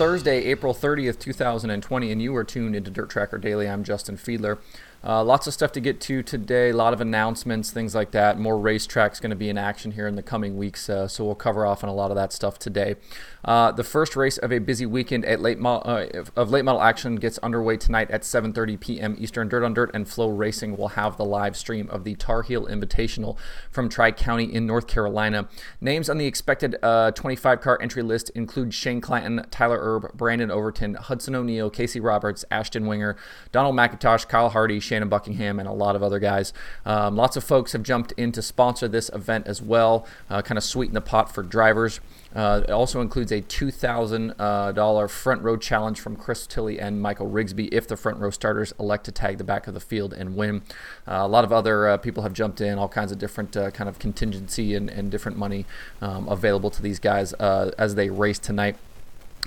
Thursday, April 30th, 2020, and you are tuned into Dirt Tracker Daily. I'm Justin Fiedler. Uh, lots of stuff to get to today, a lot of announcements, things like that. More racetracks going to be in action here in the coming weeks, uh, so we'll cover off on a lot of that stuff today. Uh, the first race of a busy weekend at late mo- uh, of late model action gets underway tonight at 7:30 p.m. Eastern. Dirt on Dirt and FloRacing will have the live stream of the Tar Heel Invitational from Tri County in North Carolina. Names on the expected uh, 25 car entry list include Shane Clanton, Tyler Erb, Brandon Overton, Hudson O'Neill, Casey Roberts, Ashton Winger, Donald McIntosh, Kyle Hardy. Shannon Buckingham, and a lot of other guys. Um, lots of folks have jumped in to sponsor this event as well, uh, kind of sweeten the pot for drivers. Uh, it also includes a $2,000 uh, front row challenge from Chris Tilley and Michael Rigsby if the front row starters elect to tag the back of the field and win. Uh, a lot of other uh, people have jumped in, all kinds of different kind of contingency and, and different money um, available to these guys as they race tonight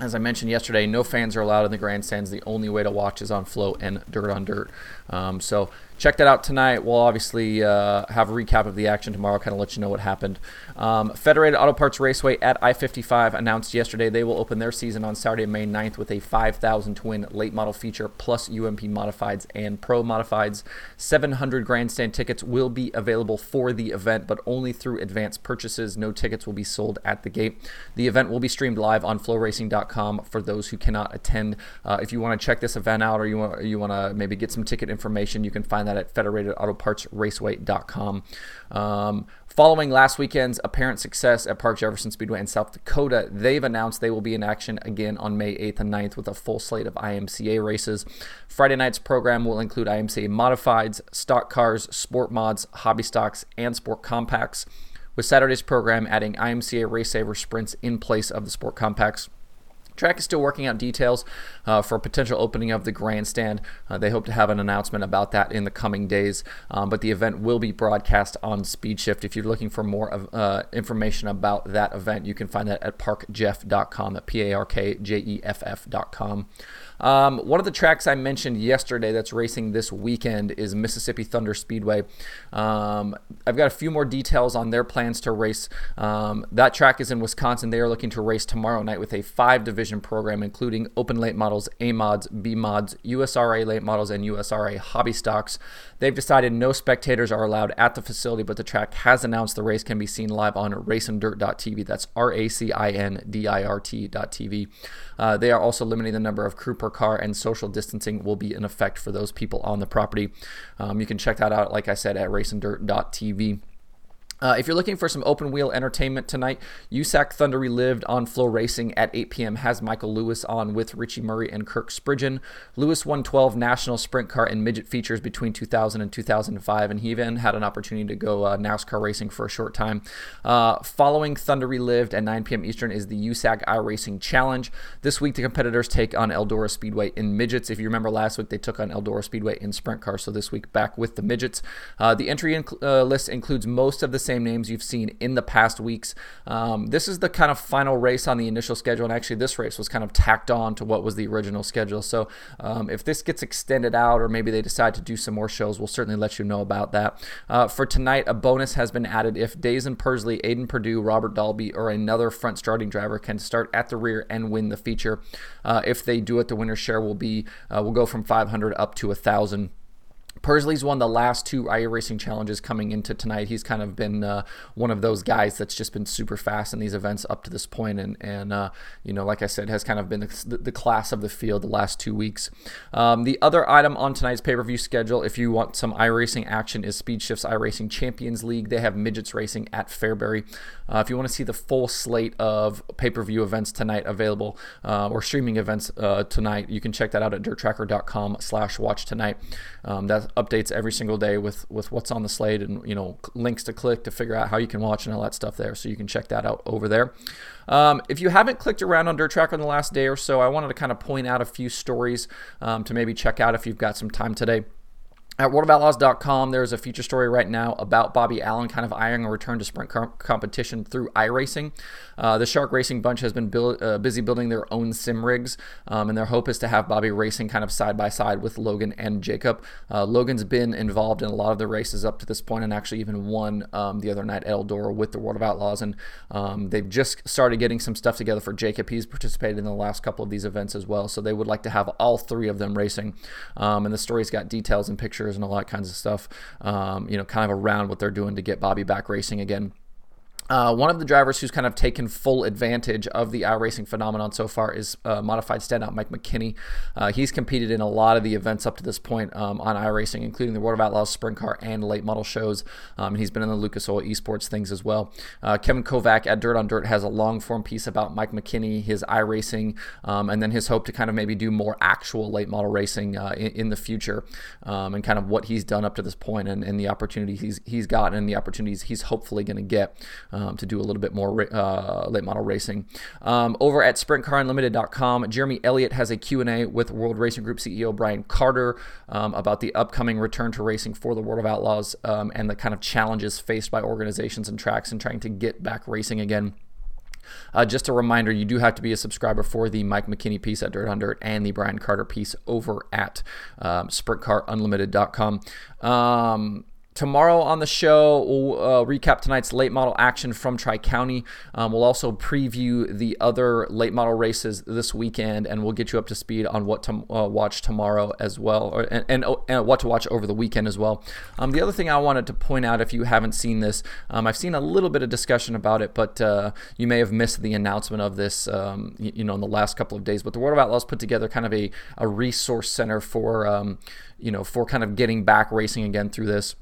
as I mentioned yesterday, no fans are allowed in the grandstands. The only way to watch is on Flo and dirt on dirt. Um, so check that out tonight. We'll obviously uh, have a recap of the action tomorrow, kind of let you know what happened. Um, Federated Auto Parts Raceway at I 55 announced yesterday they will open their season on Saturday, May 9th with a 5,000 twin late model feature plus UMP modifieds and pro modifieds. 700 grandstand tickets will be available for the event, but only through advance purchases. No tickets will be sold at the gate. The event will be streamed live on floracing.com for those who cannot attend. Uh, if you want to check this event out or you want, you want to maybe get some ticket information, you can find that that at federatedautopartsraceway.com. Um, following last weekend's apparent success at Park Jefferson Speedway in South Dakota, they've announced they will be in action again on May 8th and 9th with a full slate of IMCA races. Friday night's program will include IMCA modifieds, stock cars, sport mods, hobby stocks, and sport compacts, with Saturday's program adding IMCA Race Saver sprints in place of the sport compacts. Track is still working out details uh, for a potential opening of the grandstand. Uh, they hope to have an announcement about that in the coming days, um, but the event will be broadcast on SpeedShift. If you're looking for more of, uh, information about that event, you can find that at parkjeff.com, at P A R K J E F F.com. Um, one of the tracks I mentioned yesterday that's racing this weekend is Mississippi Thunder Speedway. Um, I've got a few more details on their plans to race. Um, that track is in Wisconsin. They are looking to race tomorrow night with a five division program, including open late models, A mods, B mods, USRA late models, and USRA hobby stocks. They've decided no spectators are allowed at the facility, but the track has announced the race can be seen live on racindirt.tv. That's R A C I N D I R T.tv. Uh, they are also limiting the number of crew per car, and social distancing will be in effect for those people on the property. Um, you can check that out, like I said, at racindirt.tv. Uh, if you're looking for some open wheel entertainment tonight, USAC Thunder Relived on FloRacing at 8 p.m. has Michael Lewis on with Richie Murray and Kirk Spridgen. Lewis won 12 national sprint car and midget features between 2000 and 2005, and he even had an opportunity to go uh, NASCAR racing for a short time. Uh, following Thunder Relived at 9 p.m. Eastern is the USAC iRacing Challenge. This week, the competitors take on Eldora Speedway in midgets. If you remember last week, they took on Eldora Speedway in sprint car, so this week back with the midgets. Uh, the entry uh, list includes most of the same same names you've seen in the past weeks. Um, this is the kind of final race on the initial schedule, and actually, this race was kind of tacked on to what was the original schedule. So, um, if this gets extended out, or maybe they decide to do some more shows, we'll certainly let you know about that. Uh, for tonight, a bonus has been added if Daison Pursley, Aiden Purdue, Robert Dalby, or another front starting driver can start at the rear and win the feature. Uh, if they do it, the winner's share will be uh, will go from 500 up to a thousand. Pursley's won the last two iRacing challenges coming into tonight. He's kind of been uh, one of those guys that's just been super fast in these events up to this point, and and uh, you know, like I said, has kind of been the, the class of the field the last two weeks. Um, the other item on tonight's pay-per-view schedule, if you want some iRacing action, is SpeedShift's iRacing Champions League. They have midgets racing at Fairbury. Uh, if you want to see the full slate of pay-per-view events tonight available uh, or streaming events uh, tonight, you can check that out at dirttracker.com/slash/watch tonight. Um, that's updates every single day with with what's on the slate and you know links to click to figure out how you can watch and all that stuff there. So you can check that out over there. Um, if you haven't clicked around on Dirt Tracker in the last day or so, I wanted to kind of point out a few stories um, to maybe check out if you've got some time today. At worldofoutlaws.com, there's a feature story right now about Bobby Allen kind of eyeing a return to sprint competition through iRacing. Uh, the Shark Racing Bunch has been build, uh, busy building their own sim rigs, um, and their hope is to have Bobby racing kind of side by side with Logan and Jacob. Uh, Logan's been involved in a lot of the races up to this point and actually even won um, the other night at Eldora with the World of Outlaws, and um, they've just started getting some stuff together for Jacob. He's participated in the last couple of these events as well, so they would like to have all three of them racing. Um, and the story's got details and pictures pictures and all that kinds of stuff, um, you know, kind of around what they're doing to get Bobby back racing again. Uh, one of the drivers who's kind of taken full advantage of the iRacing phenomenon so far is uh, modified standout Mike McKinney. Uh, he's competed in a lot of the events up to this point um, on iRacing, including the World of Outlaws Sprint Car and late model shows. Um, he's been in the Lucas Oil Esports things as well. Uh, Kevin Kovac at Dirt on Dirt has a long form piece about Mike McKinney, his iRacing, um, and then his hope to kind of maybe do more actual late model racing uh, in, in, the future, um, and kind of what he's done up to this point and, and the opportunities he's he's gotten and the opportunities he's hopefully going to get um, to do a little bit more uh, late model racing. Um, over at SprintCarUnlimited.com, Jeremy Elliott has a Q&A with World Racing Group CEO Brian Carter um, about the upcoming return to racing for the World of Outlaws um, and the kind of challenges faced by organizations and tracks in trying to get back racing again. Uh, just a reminder, you do have to be a subscriber for the Mike McKinney piece at Dirt on Dirt and the Brian Carter piece over at um, SprintCarUnlimited.com. Um, Tomorrow on the show, we'll uh, recap tonight's late model action from Tri County. Um, we'll also preview the other late model races this weekend, and we'll get you up to speed on what to uh, watch tomorrow as well, or, and, and, oh, and, what to watch over the weekend as well. Um, the other thing I wanted to point out, if you haven't seen this, um, I've seen a little bit of discussion about it, but uh, you may have missed the announcement of this, um, you, you, know, in the last couple of days. But the World of Outlaws put together kind of a, a resource center for, um, you know, for kind of getting back racing again through this.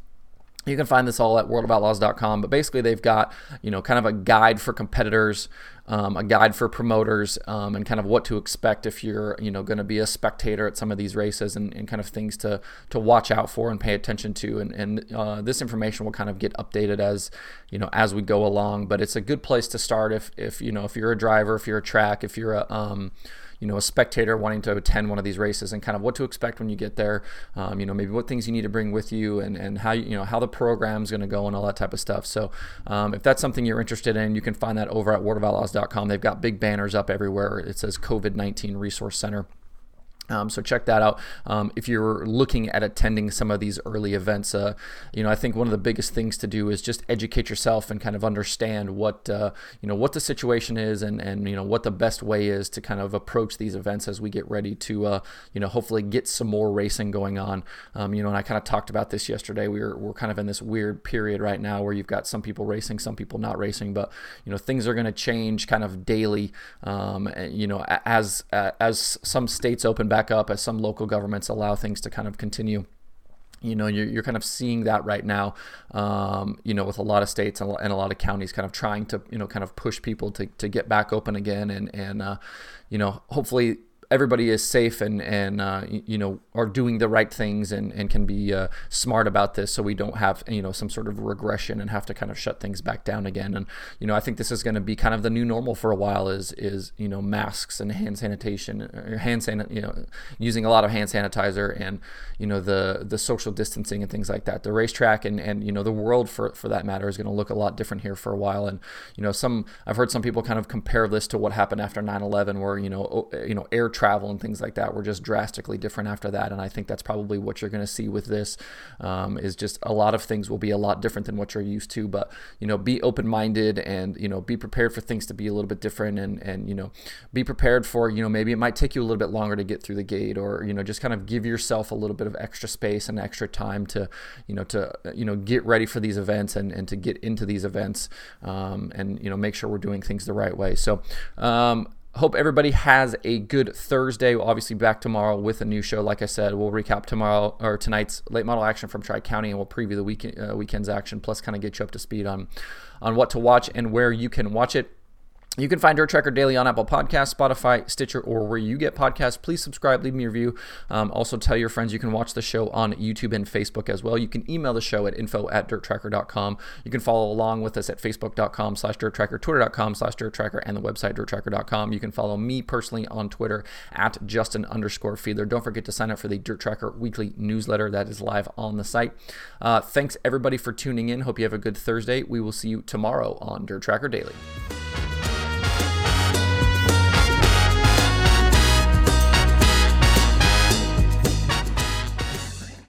You can find this all at worldofoutlaws.com, but basically they've got you know kind of a guide for competitors, um, a guide for promoters, um, and kind of what to expect if you're you know going to be a spectator at some of these races, and, and, kind of things to to watch out for and pay attention to. And, and uh, this information will kind of get updated as you know as we go along. But it's a good place to start if if you know if you're a driver, if you're a track, if you're a um, you know a spectator wanting to attend one of these races and kind of what to expect when you get there. Um, you know maybe what things you need to bring with you and and how you know how the program's going to go and all that type of stuff. So um, if that's something you're interested in, you can find that over at worldofoutlaws.com. They've got big banners up everywhere. It says COVID 19 Resource Center. Um, so check that out. Um, if you're looking at attending some of these early events, uh, you know I think one of the biggest things to do is just educate yourself and kind of understand what uh, you know what the situation is and and you know what the best way is to kind of approach these events as we get ready to uh, you know hopefully get some more racing going on. Um, you know, and I kind of talked about this yesterday. We're we're kind of in this weird period right now where you've got some people racing, some people not racing, but you know things are going to change kind of daily. Um, you know, as as some states open back back up as some local governments allow things to kind of continue. You know you're, you're kind of seeing that right now um, you know with a lot of states and a lot of counties kind of trying to you know kind of push people to, to get back open again and and uh, you know hopefully everybody is safe and and uh, you know are doing the right things and and can be uh, smart about this, so we don't have you know some sort of regression and have to kind of shut things back down again. And you know I think this is going to be kind of the new normal for a while is is you know masks and hand sanitation, uh, hand san you know using a lot of hand sanitizer and you know the the social distancing and things like that. The racetrack and and you know the world for for that matter is going to look a lot different here for a while. And you know some I've heard some people kind of compare this to what happened after 9/11, where you know you know air travel and things like that were just drastically different after that. And I think that's probably what you're going to see with this um, is just a lot of things will be a lot different than what you're used to. But you know, be open minded and you know be prepared for things to be a little bit different and and you know be prepared for you know maybe it might take you a little bit longer to get through the gate or you know just kind of give yourself a little bit of extra space and extra time to you know to you know get ready for these events and and to get into these events um, and you know make sure we're doing things the right way. So. Um, hope everybody has a good Thursday. We'll obviously back tomorrow with a new show. Like I said, we'll recap tomorrow or tonight's late model action from Tri County, and we'll preview the weekend uh, weekend's action, plus kind of get you up to speed on on what to watch and where you can watch it. You can find Dirt Tracker Daily on Apple Podcasts, Spotify, Stitcher, or where you get podcasts. Please subscribe, leave me a review. Um, also, tell your friends you can watch the show on YouTube and Facebook as well. You can email the show at info at dirttracker.com. You can follow along with us at facebook.com slash dirttracker, twitter.com slash dirttracker, and the website dirttracker.com. You can follow me personally on Twitter at Justin underscore Fiedler. Don't forget to sign up for the Dirt Tracker weekly newsletter that is live on the site. Uh, thanks, everybody, for tuning in. Hope you have a good Thursday. We will see you tomorrow on Dirt Tracker Daily.